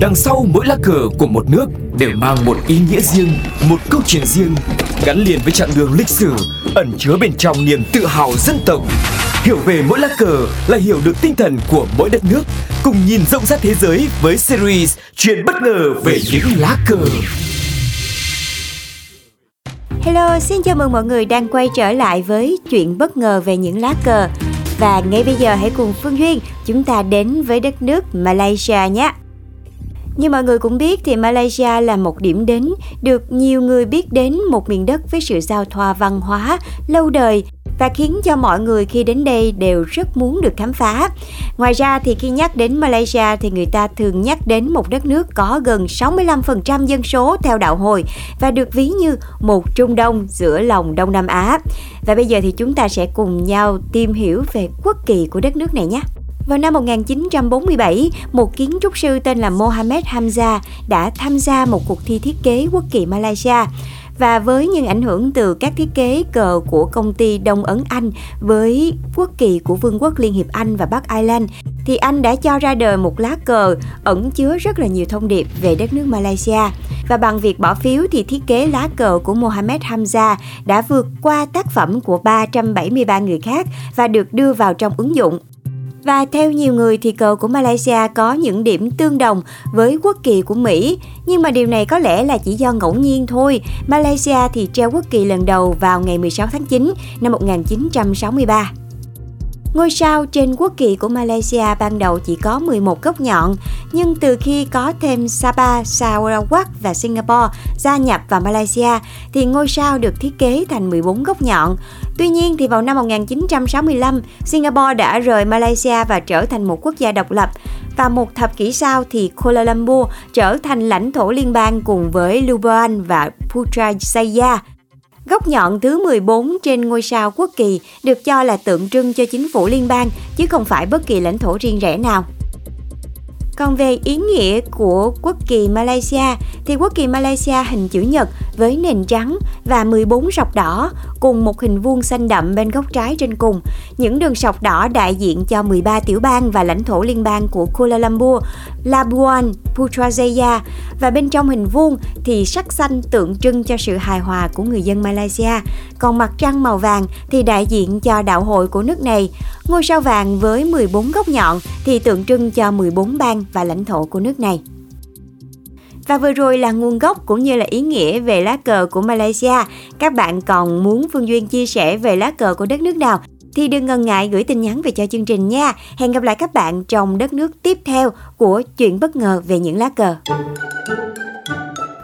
Đằng sau mỗi lá cờ của một nước đều mang một ý nghĩa riêng, một câu chuyện riêng, gắn liền với chặng đường lịch sử, ẩn chứa bên trong niềm tự hào dân tộc. Hiểu về mỗi lá cờ là hiểu được tinh thần của mỗi đất nước, cùng nhìn rộng rãi thế giới với series Chuyện bất ngờ về những lá cờ. Hello, xin chào mừng mọi người đang quay trở lại với chuyện bất ngờ về những lá cờ. Và ngay bây giờ hãy cùng Phương Duyên chúng ta đến với đất nước Malaysia nhé. Như mọi người cũng biết thì Malaysia là một điểm đến được nhiều người biết đến một miền đất với sự giao thoa văn hóa lâu đời và khiến cho mọi người khi đến đây đều rất muốn được khám phá. Ngoài ra thì khi nhắc đến Malaysia thì người ta thường nhắc đến một đất nước có gần 65% dân số theo đạo Hồi và được ví như một Trung Đông giữa lòng Đông Nam Á. Và bây giờ thì chúng ta sẽ cùng nhau tìm hiểu về quốc kỳ của đất nước này nhé. Vào năm 1947, một kiến trúc sư tên là Mohamed Hamza đã tham gia một cuộc thi thiết kế quốc kỳ Malaysia và với những ảnh hưởng từ các thiết kế cờ của công ty Đông Ấn Anh với quốc kỳ của Vương quốc Liên hiệp Anh và Bắc Ireland thì anh đã cho ra đời một lá cờ ẩn chứa rất là nhiều thông điệp về đất nước Malaysia. Và bằng việc bỏ phiếu thì thiết kế lá cờ của Mohamed Hamza đã vượt qua tác phẩm của 373 người khác và được đưa vào trong ứng dụng. Và theo nhiều người thì cờ của Malaysia có những điểm tương đồng với quốc kỳ của Mỹ, nhưng mà điều này có lẽ là chỉ do ngẫu nhiên thôi. Malaysia thì treo quốc kỳ lần đầu vào ngày 16 tháng 9 năm 1963. Ngôi sao trên quốc kỳ của Malaysia ban đầu chỉ có 11 góc nhọn, nhưng từ khi có thêm Sabah, Sarawak và Singapore gia nhập vào Malaysia thì ngôi sao được thiết kế thành 14 góc nhọn. Tuy nhiên thì vào năm 1965, Singapore đã rời Malaysia và trở thành một quốc gia độc lập và một thập kỷ sau thì Kuala Lumpur trở thành lãnh thổ liên bang cùng với Lubayan và Putrajaya. Góc nhọn thứ 14 trên ngôi sao quốc kỳ được cho là tượng trưng cho chính phủ liên bang, chứ không phải bất kỳ lãnh thổ riêng rẽ nào. Còn về ý nghĩa của quốc kỳ Malaysia, thì quốc kỳ Malaysia hình chữ nhật với nền trắng và 14 sọc đỏ cùng một hình vuông xanh đậm bên góc trái trên cùng. Những đường sọc đỏ đại diện cho 13 tiểu bang và lãnh thổ liên bang của Kuala Lumpur, Labuan, Putrajaya và bên trong hình vuông thì sắc xanh tượng trưng cho sự hài hòa của người dân Malaysia. Còn mặt trăng màu vàng thì đại diện cho đạo hội của nước này. Ngôi sao vàng với 14 góc nhọn thì tượng trưng cho 14 bang và lãnh thổ của nước này. Và vừa rồi là nguồn gốc cũng như là ý nghĩa về lá cờ của Malaysia. Các bạn còn muốn Phương Duyên chia sẻ về lá cờ của đất nước nào thì đừng ngần ngại gửi tin nhắn về cho chương trình nha. Hẹn gặp lại các bạn trong đất nước tiếp theo của chuyện bất ngờ về những lá cờ.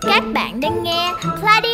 Các bạn đang nghe Pladio